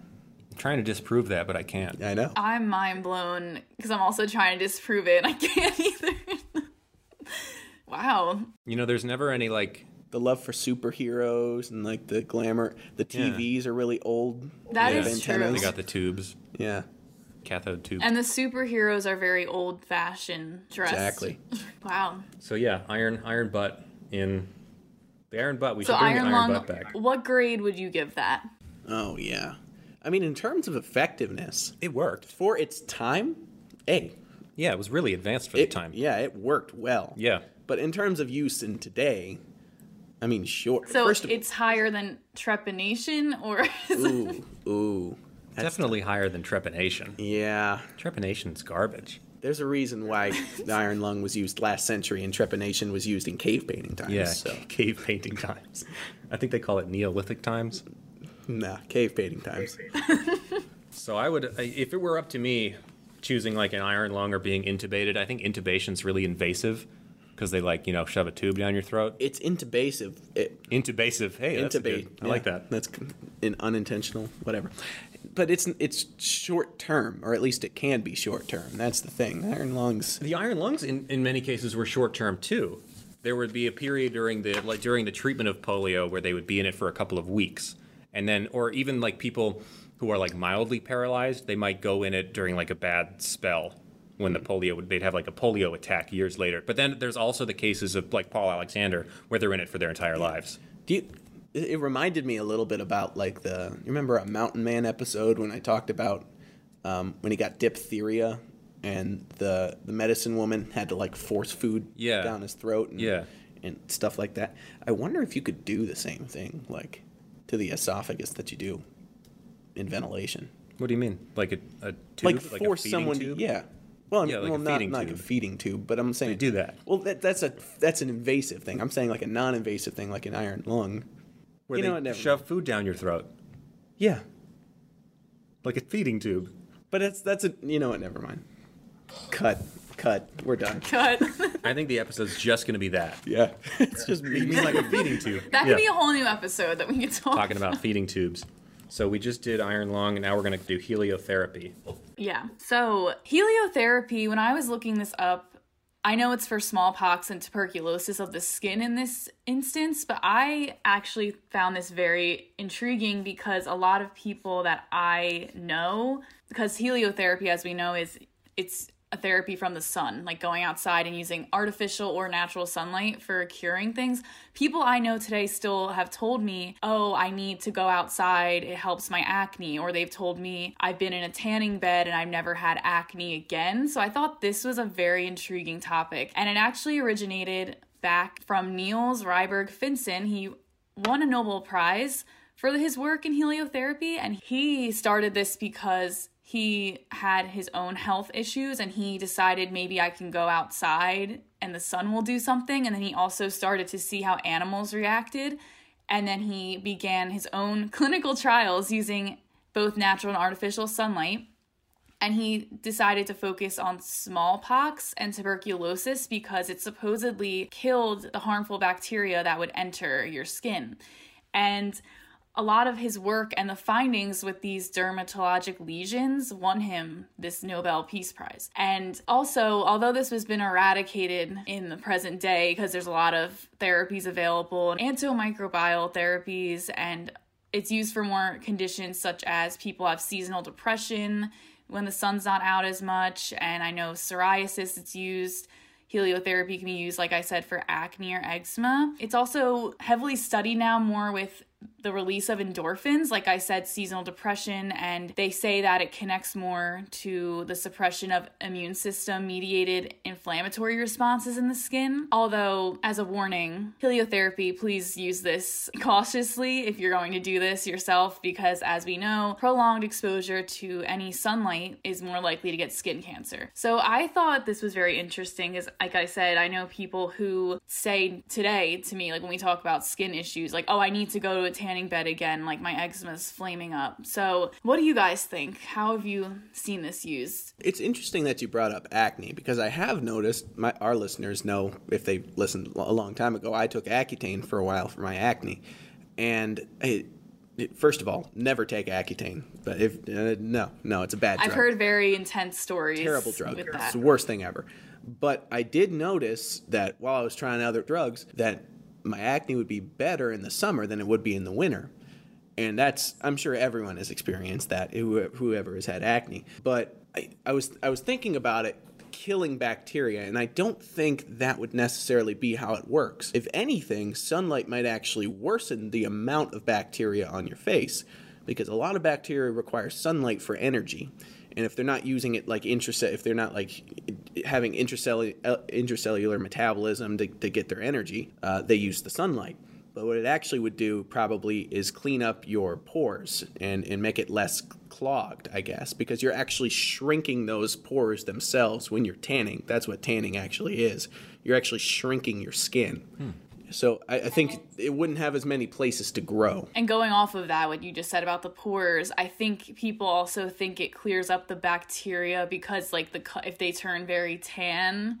I'm trying to disprove that, but I can't. I know. I'm mind blown because I'm also trying to disprove it I can't either. wow. You know, there's never any like. The love for superheroes and like the glamour. The Yeah. TVs are really old. That They is have true. antennas. They got the tubes, Yeah, cathode tubes. And the superheroes are very old fashioned dressed. exactly. Wow. so yeah, iron, iron butt in the iron butt. We So should bring iron the iron lung, butt back. what grade would you give that? Oh yeah. I mean, in terms of effectiveness, It worked. for its time, A. Yeah, it was really advanced for It, the time. Yeah, it worked well. Yeah. But in terms of use in today, I mean, sure. So First of it's higher than trepanation or is ooh, ooh, Definitely higher than trepanation. yeah. Trepanation's garbage. There's a reason why the iron lung was used last century and trepanation was used in cave painting times. Yeah, So, cave painting times. I think they call it Neolithic times. nah, cave painting times. So I would, if it were up to me, choosing like an iron lung or being intubated, I think intubation's really invasive because they like you know shove a tube down your throat. It's intubasive. It, Intubasive. Hey, that's intubate. good. I like that. That's an unintentional, whatever. But it's it's short term, or at least it can be short term. That's the thing. Iron lungs. The iron lungs, in, in many cases, were short term too. There would be a period during the like during the treatment of polio where they would be in it for a couple of weeks, and then or even like people who are like mildly paralyzed, they might go in it during like a bad spell when the polio would they'd have like a polio attack years later. But then there's also the cases of like Paul Alexander where they're in it for their entire lives. Do you, it reminded me a little bit about like the you remember a Mountain Man episode when I talked about um, when he got diphtheria and the the medicine woman had to like force food Yeah. down his throat and, Yeah. and stuff like that. I wonder if you could do the same thing like to the esophagus that you do in ventilation. What do you mean? Like a, a tube? like a force someone tube? to yeah. Well, Yeah, like well a not, feeding not like a feeding tube, but I'm saying do that. Well, that, that's a that's an invasive thing. I'm saying like a non-invasive thing, like an iron lung. Where you they know what? Never shove food down your throat Yeah, like a feeding tube. But it's that's a you know what? Never mind. Cut, cut. We're done. cut? I think the episode's just going to be that. Yeah, it's just You me. mean like a feeding tube? That could Yeah. be a whole new episode that we could talk. talking about feeding tubes. So we just did iron lung, and now we're going to do heliotherapy. Yeah. So heliotherapy. When I was looking this up, I know it's for smallpox and tuberculosis of the skin in this instance, but I actually found this very intriguing because a lot of people that I know, because heliotherapy, as we know, is it's a therapy from the sun, like going outside and using artificial or natural sunlight for curing things. People I know today still have told me, oh, I need to go outside, it helps my acne. Or they've told me, I've been in a tanning bed and I've never had acne again. So I thought this was a very intriguing topic. And it actually originated back from Niels Ryberg Finsen. He won a Nobel Prize for his work in heliotherapy, and he started this because he had his own health issues and he decided maybe I can go outside and the sun will do something. And then he also started to see how animals reacted. And then he began his own clinical trials using both natural and artificial sunlight. And he decided to focus on smallpox and tuberculosis because it supposedly killed the harmful bacteria that would enter your skin. And a lot of his work and the findings with these dermatologic lesions won him this Nobel Peace Prize. And also, although this has been eradicated in the present day because there's a lot of therapies available, antimicrobial therapies, and it's used for more conditions such as people have seasonal depression when the sun's not out as much, and I know psoriasis it's used heliotherapy can be used, like I said, for acne or eczema. It's also heavily studied now more with the release of endorphins, like I said, seasonal depression, and they say that it connects more to the suppression of immune system mediated inflammatory responses in the skin. Although, as a warning, heliotherapy, please use this cautiously if you're going to do this yourself, because as we know, prolonged exposure to any sunlight is more likely to get skin cancer. So I thought this was very interesting, because, like I said, I know people who say today to me, like when we talk about skin issues, like, oh, I need to go to tanning bed again, like my eczema's flaming up. So, what do you guys think? How have you seen this used? It's interesting that you brought up acne because I have noticed my our listeners know if they listened a long time ago, I took Accutane for a while for my acne, and it, first of all, never take Accutane. But if uh, no, no, it's a bad. Drug. I've heard very intense stories. Terrible drug. It's the worst thing ever. But I did notice that while I was trying other drugs, that my acne would be better in the summer than it would be in the winter. And that's I'm sure everyone has experienced that whoever has had acne. But I, I was I was thinking about it killing bacteria and I don't think that would necessarily be how it works. If anything, sunlight might actually worsen the amount of bacteria on your face because a lot of bacteria require sunlight for energy. And if they're not using it like intracellular, if they're not like having intracellular, intracellular metabolism to, to get their energy, uh, they use the sunlight. But what it actually would do probably is clean up your pores and, and make it less clogged, I guess, because you're actually shrinking those pores themselves when you're tanning. That's what tanning actually is. You're actually shrinking your skin. So I, I think it wouldn't have as many places to grow. And going off of that, what you just said about the pores, I think people also think it clears up the bacteria because, like, the if they turn very tan,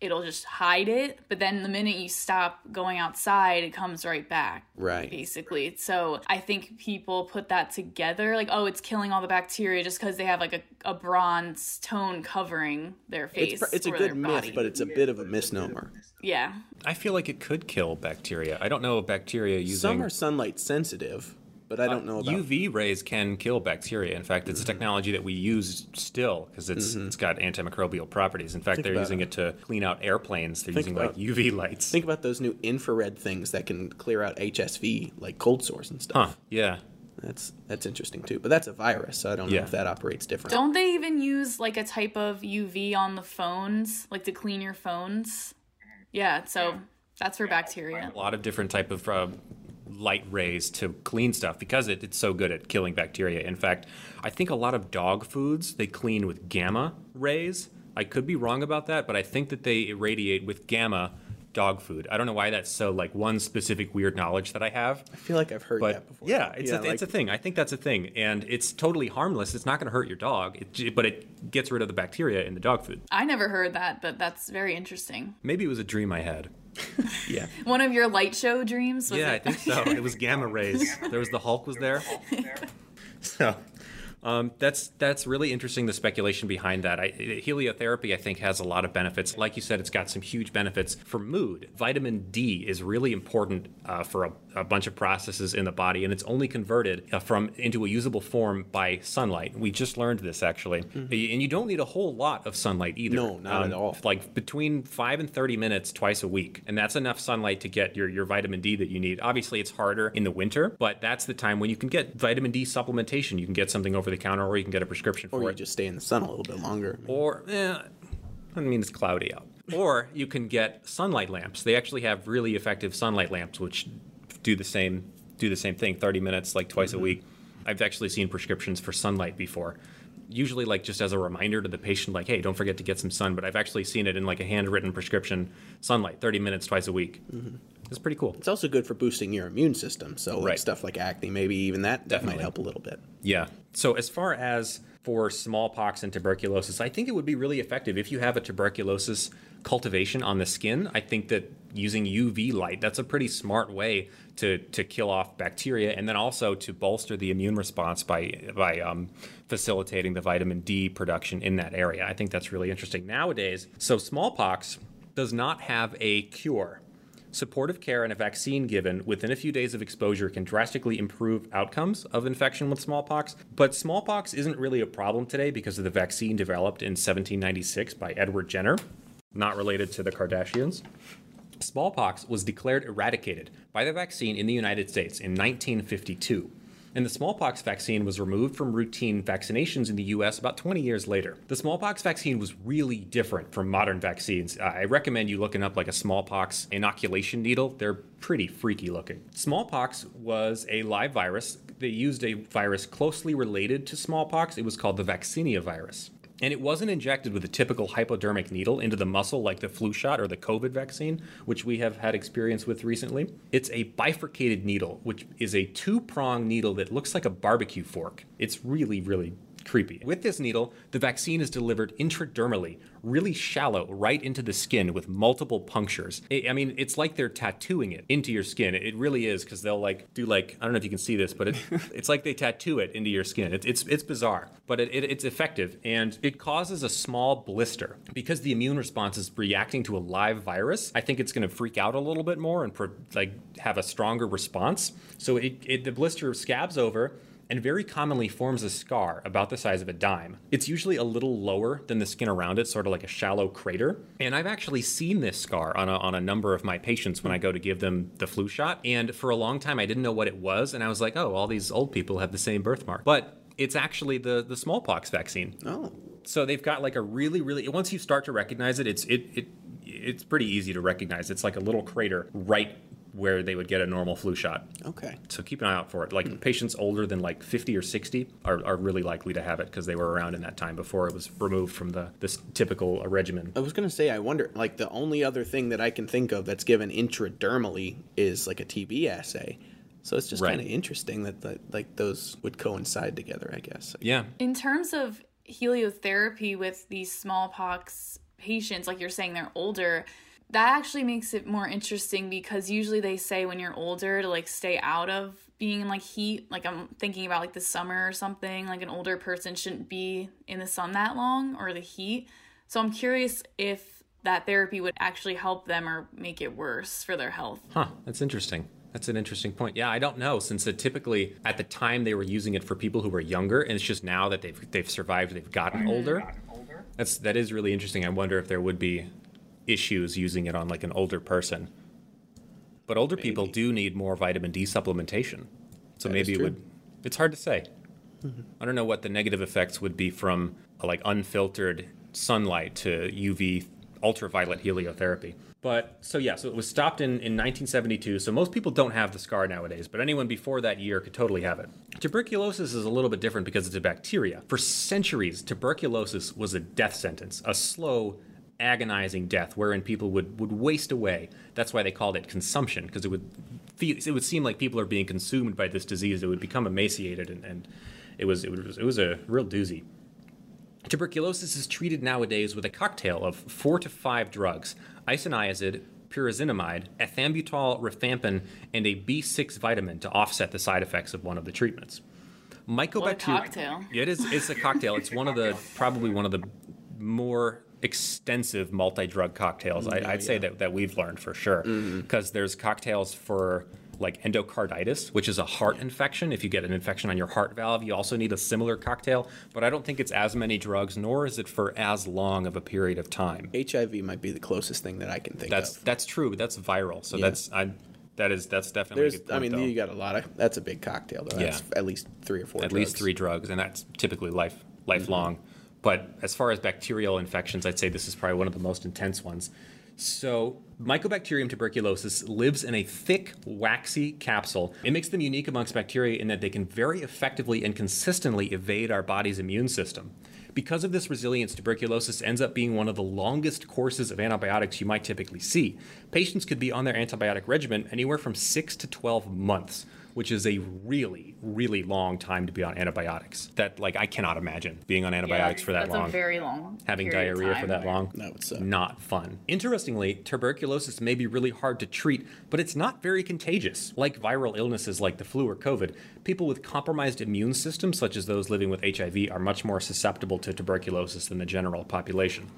it'll just hide it. But then the minute you stop going outside, it comes right back. Right. Basically. So I think people put that together, like, oh, it's killing all the bacteria just because they have like a, a bronze tone covering their face. It's, pr- it's a or their good myth, body. but it's a bit of a misnomer. yeah. I feel like it could kill bacteria. I don't know if bacteria using Some are sunlight sensitive, but I don't know about UV rays can kill bacteria. In fact, it's a technology that we use still because it's it's got antimicrobial properties. In fact, they're using it to clean out airplanes. They're Think using like UV lights. Think about those new infrared things that can clear out HSV, like cold sores and stuff. huh? Yeah. That's that's interesting too. But that's a virus, so I don't know if that operates different. Don't they even use like a type of UV on the phones, like to clean your phones? Yeah, so that's for bacteria. a lot of different type of uh, light rays to clean stuff because it, it's so good at killing bacteria. In fact, I think a lot of dog foods they clean with gamma rays. I could be wrong about that, but I think that they irradiate with gamma dog food. I don't know why that's so like one specific weird knowledge that I have. I feel like I've heard But that before. yeah, it's, a, it's a thing. I think that's a thing, and it's totally harmless. It's not going to hurt your dog, it, but it gets rid of the bacteria in the dog food. I never heard that, but that's very interesting. Maybe it was a dream I had. yeah. One of your light show dreams was yeah, it? I think so. It was gamma rays. There was the Hulk was there. So um, that's that's really interesting. The speculation behind that. I, heliotherapy, I think, has a lot of benefits. Like you said, it's got some huge benefits for mood. Vitamin D is really important uh, for a, a bunch of processes in the body, and it's only converted uh, from into a usable form by sunlight. We just learned this actually, and you don't need a whole lot of sunlight either. No, not at all. Like between five and thirty minutes twice a week, and that's enough sunlight to get your your vitamin D that you need. Obviously, it's harder in the winter, but that's the time when you can get vitamin D supplementation. You can get something over the counter, or you can get a prescription Or for it. Or you just stay in the sun a little bit longer. or eh, I mean, it's cloudy out. Or you can get sunlight lamps. They actually have really effective sunlight lamps, which do the same do the same thing. Thirty minutes, like twice a week. I've actually seen prescriptions for sunlight before. usually like just as a reminder to the patient, like, hey, don't forget to get some sun. But I've actually seen it in like a handwritten prescription, sunlight, 30 minutes twice a week. It's pretty cool. It's also good for boosting your immune system. So like Right. stuff like acne, maybe even that, that Definitely. might help a little bit. Yeah. So as far as for smallpox and tuberculosis, I think it would be really effective if you have a tuberculosis cultivation on the skin. I think that using UV light, that's a pretty smart way to to kill off bacteria and then also to bolster the immune response by by um, facilitating the vitamin D production in that area. I think that's really interesting nowadays. So smallpox does not have a cure. Supportive care and a vaccine given within a few days of exposure can drastically improve outcomes of infection with smallpox. But smallpox isn't really a problem today because of the vaccine developed in 1796 by Edward Jenner, not related to the Kardashians. Smallpox was declared eradicated by the vaccine in the United States in 1952. And the smallpox vaccine was removed from routine vaccinations in the US about 20 years later. The smallpox vaccine was really different from modern vaccines. I recommend you looking up like a smallpox inoculation needle. They're pretty freaky looking. Smallpox was a live virus. They used a virus closely related to smallpox. It was called the vaccinia virus. And it wasn't injected with a typical hypodermic needle into the muscle like the flu shot or the COVID vaccine, which we have had experience with recently. It's a bifurcated needle, which is a two prong needle that looks like a barbecue fork. It's really, really creepy. With this needle, the vaccine is delivered intradermally, really shallow, right into the skin with multiple punctures. I I mean, it's like they're tattooing it into your skin. It really is because they'll like do like I don't know if you can see this, but it, it's like they tattoo it into your skin. It, it's it's bizarre, but it, it, it's effective and it causes a small blister because the immune response is reacting to a live virus. I think it's going to freak out a little bit more and pro- like have a stronger response. So it, it the blister scabs over and very commonly forms a scar about the size of a dime. It's usually a little lower than the skin around it, sort of like a shallow crater. And I've actually seen this scar on a, on a number of my patients when I go to give them the flu shot. And for a long time, I didn't know what it was. And I was like, oh, all these old people have the same birthmark. But it's actually the, the smallpox vaccine. Oh, So they've got like a really, really, once you start to recognize it, it's, it, it, it's pretty easy to recognize. It's like a little crater right where they would get a normal flu shot. okay. So keep an eye out for it. Like patients older than like 50 or 60 are, are really likely to have it because they were around in that time before it was removed from the this typical uh, regimen. I was gonna say, I wonder, like the only other thing that I can think of that's given intradermally is like a TB assay. So it's just Right. kind of interesting that, that like those would coincide together. I guess. Yeah. In terms of heliotherapy with these smallpox patients, like you're saying they're older, that actually makes it more interesting because usually they say when you're older to like stay out of being in like heat. Like I'm thinking about like the summer or something, like an older person shouldn't be in the sun that long or the heat. So I'm curious if that therapy would actually help them or make it worse for their health. Huh. That's interesting. That's an interesting point. Yeah, I don't know since it typically at the time they were using it for people who were younger, and it's just now that they've they've survived, they've gotten mm-hmm. older. That's that is really interesting. I wonder if there would be issues using it on like an older person. But older people do need more vitamin D supplementation, so That maybe it would. It's hard to say. I don't know what the negative effects would be from like unfiltered sunlight to UV ultraviolet heliotherapy. But so yeah, so it was stopped in, in 1972. So most people don't have the scar nowadays, but anyone before that year could totally have it. Tuberculosis is a little bit different because it's a bacteria. For centuries, tuberculosis was a death sentence, a slow, agonizing death wherein people would, would waste away. That's why they called it consumption, because it would feel, it would seem like people are being consumed by this disease. It would become emaciated and, and it was it was it was a real doozy. Tuberculosis is treated nowadays with a cocktail of four to five drugs isoniazid, pyrazinamide, ethambutol, rifampin, and a B6 vitamin to offset the side effects of one of the treatments. Mycobacterium. What a cocktail. It is. It's a cocktail. It's one of the probably one of the more extensive multi-drug cocktails I, mm-hmm. I'd say that, that we've learned for sure mm-hmm. because there's cocktails for like endocarditis which is a heart infection if you get an infection on your heart valve you also need a similar cocktail but i don't think it's as many drugs nor is it for as long of a period of time HIV might be the closest thing that I can think that's of. that's true that's viral so Yeah. that's i that is that's definitely There's, a good point, I mean, though. you got a lot of. That's a big cocktail, though. That's Yeah. at least three or four. at least three drugs, and that's typically life lifelong. Mm-hmm. But as far as bacterial infections, I'd say this is probably one of the most intense ones. So, Mycobacterium tuberculosis lives in a thick, waxy capsule. It makes them unique amongst bacteria in that they can very effectively and consistently evade our body's immune system. Because of this resilience, tuberculosis ends up being one of the longest courses of antibiotics you might typically see. Patients could be on their antibiotic regimen anywhere from 6 to 12 months which is a really, really long time to be on antibiotics. That like I cannot imagine being on antibiotics Yeah, for that that's long. a very long Having period of diarrhea for that long. That would suck. Not fun. Interestingly, tuberculosis may be really hard to treat, but it's not very contagious. Like viral illnesses like the flu or COVID, people with compromised immune systems, such as those living with HIV, are much more susceptible to tuberculosis than the general population.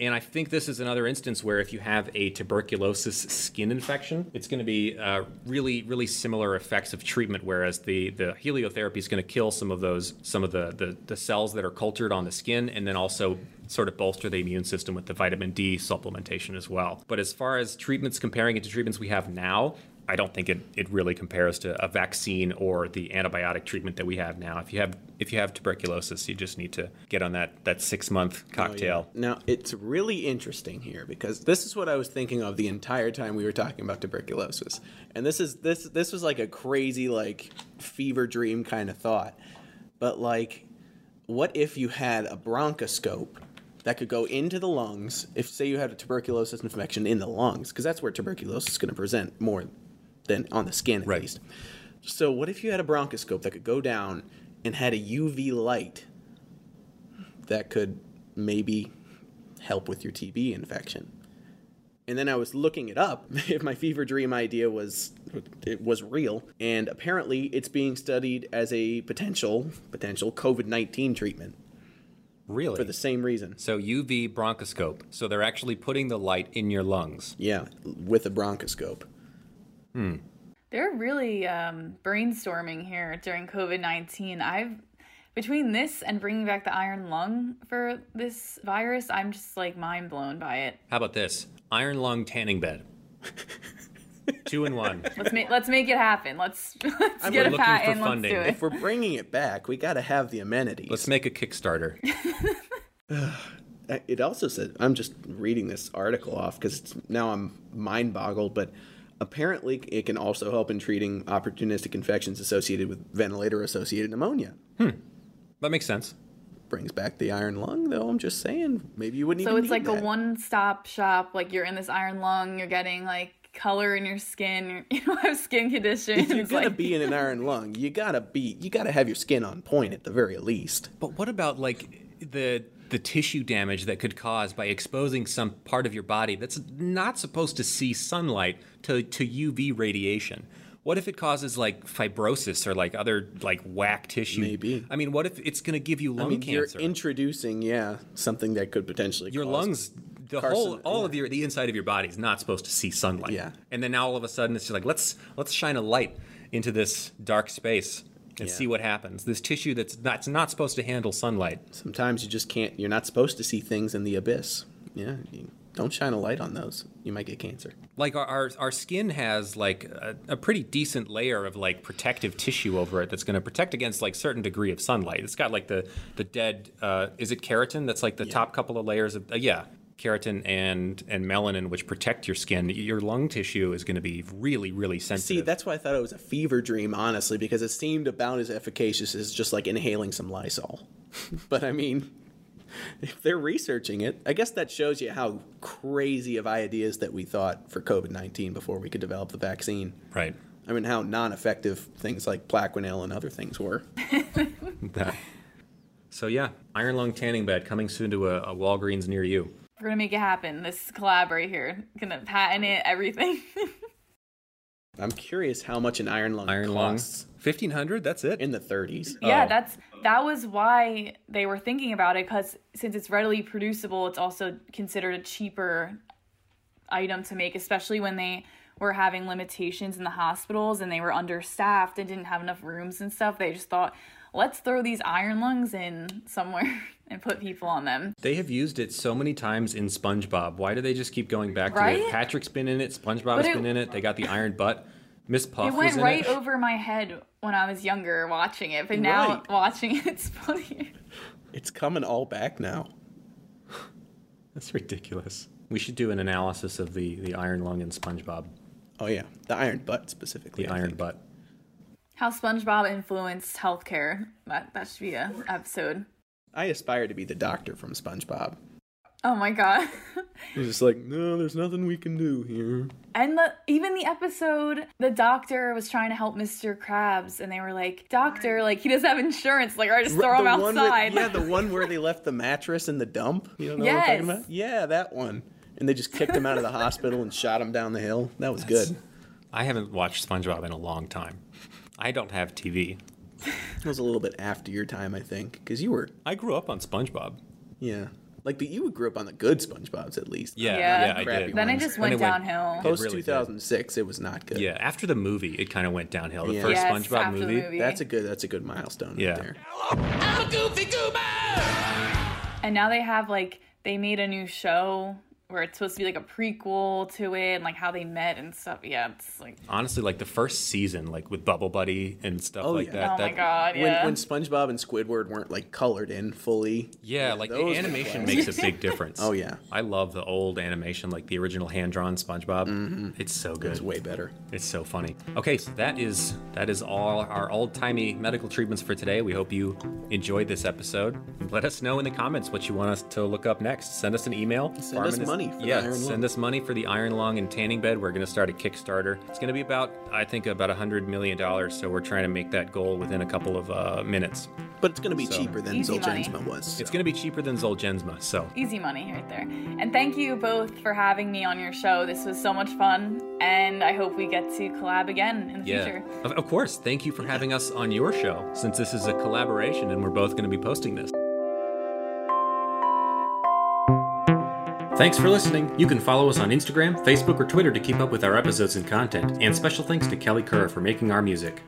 And I think this is another instance where if you have a tuberculosis skin infection, it's going to be uh, really, really similar effects of treatment. Whereas the the heliotherapy is going to kill some of those some of the, the the cells that are cultured on the skin, and then also sort of bolster the immune system with the vitamin D supplementation as well. But as far as treatments comparing it to treatments we have now, I don't think it, it really compares to a vaccine or the antibiotic treatment that we have now. If you have if you have tuberculosis, you just need to get on that that six month oh, cocktail. Oh, Now, it's really interesting here because this is what I was thinking of the entire time we were talking about tuberculosis. And this is this this was like a crazy like fever dream kind of thought. But like what if you had a bronchoscope that could go into the lungs if say you had a tuberculosis infection in the lungs because that's where tuberculosis is going to present more than on the skin at Right. least. So what if you had a bronchoscope that could go down and had a UV light that could maybe help with your TB infection. And then I was looking it up if my fever dream idea was it was real, and apparently it's being studied as a potential potential COVID nineteen treatment Really? for the same reason. so UV bronchoscope. So they're actually putting the light in your lungs. Yeah, with a bronchoscope. They're really um, brainstorming here during COVID 19. I've, between this and bringing back the iron lung for this virus, I'm just like mind blown by it. How about this? Iron lung tanning bed. Two in one. Let's make let's make it happen. Let's let's I'm get a looking pat for and let's funding. do it. If we're bringing it back, we got to have the amenities. Let's make a Kickstarter. Uh, It also said, I'm just reading this article off because now I'm mind boggled, but apparently it can also help in treating opportunistic infections associated with ventilator associated pneumonia. Hmm. That makes sense. Brings back the iron lung, though. I'm just saying, maybe you wouldn't So even it's need like a one stop shop. Like you're in this iron lung, you're getting like color in your skin, you don't have skin conditions. If you're gonna like, be in an iron lung, you gotta be, you gotta have your skin on point at the very least. But what about like the the tissue damage that could cause by exposing some part of your body that's not supposed to see sunlight to, to UV radiation? What if it causes like fibrosis or like other like whack tissue? Maybe. I mean, what if it's going to give you lung I mean, cancer? you're introducing, yeah, something that could potentially your lungs, the carcin- whole, all yeah. of your, the inside of your body is not supposed to see sunlight. Yeah. And then now all of a sudden it's just like let's let's shine a light into this dark space and Yeah. see what happens. This tissue that's that's not supposed to handle sunlight. Sometimes you just can't. You're not supposed to see things in the abyss. Yeah, you, don't shine a light on those. You might get cancer. like our, our, our skin has like a, a pretty decent layer of like protective tissue over it that's going to protect against like certain degree of sunlight it's got like the the dead uh, is it keratin that's like the top couple of layers of uh, yeah keratin and and melanin which protect your skin your lung tissue is going to be really really sensitive See, that's why I thought it was a fever dream, honestly, because it seemed about as efficacious as just like inhaling some Lysol. but I mean, if they're researching it, I guess that shows you how crazy of ideas that we thought for COVID 19 before we could develop the vaccine. right I mean, how non effective things like Plaquenil and other things were. That- so yeah iron lung tanning bed coming soon to a, a walgreens near you we're gonna make it happen. This collab right here, gonna patent it, everything. I'm curious how much an iron lung iron lung costs 1500 that's it in the 30s. yeah, Oh. that's that was why they were thinking about it because since it's readily producible, it's also considered a cheaper item to make, especially when they were having limitations in the hospitals and they were understaffed and didn't have enough rooms and stuff. They just thought, let's throw these iron lungs in somewhere and put people on them. They have used it so many times in SpongeBob. Why do they just keep going back to it? Patrick's been in it. SpongeBob's But it- been in it. They got the iron butt. Miss Puff It was went in right it. over my head when I was younger watching it, but now Right. watching it, it's funny. It's coming all back now. That's ridiculous. We should do an analysis of the the iron lung in SpongeBob, Oh yeah, the iron butt specifically. the I iron think. butt. How SpongeBob influenced healthcare. That that should be a episode. I aspire to be the doctor from SpongeBob. Oh my god. He's just like, no, there's nothing we can do here. And the, even the episode, the doctor was trying to help Mr. Krabs, and they were like, "Doctor, like he doesn't have insurance. Like, I just throw him The one with- outside." yeah, the one where they left the mattress in the dump. You don't know what I'm talking about? Yeah, that one. And they just kicked him out of the hospital and shot him down the hill. That was good. I haven't watched SpongeBob in a long time. I don't have TV. It was a little bit after your time, I think, because you were, I grew up on SpongeBob. yeah, like the you grew up on the good SpongeBob's at least. Yeah, Yeah. yeah, I Crappy did. then it ones. just When went it went- downhill. Post really did. 2006, it was not good. Yeah, after the movie, it kind of went downhill. The Yeah. first Yes, SpongeBob after the movie. movie. That's a good. That's a good milestone. Yeah. Right there. And now they have like they made a new show where it's supposed to be like a prequel to it and like how they met and stuff. Yeah, it's like Honestly, like the first season, like with Bubble Buddy and stuff Oh, like yeah. that. oh that my god, When, yeah. when SpongeBob and Squidward weren't like colored in fully. Yeah, like the animation makes a big difference. Oh, yeah. I love the old animation, like the original hand drawn SpongeBob. Mm-hmm. It's so good. It's way better. It's so funny. Okay, so that is that is all our old timey medical treatments for today. We hope you enjoyed this episode. Let us know in the comments what you want us to look up next. Send us an email. Send us Farmin is- money for the yeah, iron lung. send us money for the iron lung and tanning bed. We're going to start a Kickstarter. It's going to be about I think about a hundred million dollars. So we're trying to make that goal within a couple of uh, minutes. But it's going to be So- cheaper than Easy money. Zolgensma was. It's going to be cheaper than Zolgensma. So easy money right there. And thank you both for having me on your show. This was so much fun, and I hope we get to collab again in the Yeah. future. Of, of course. Thank you for having us on your show since this is a collaboration and we're both going to be posting this. Thanks for listening. You can follow us on Instagram, Facebook, or Twitter to keep up with our episodes and content. And special thanks to Kelly Kerr for making our music.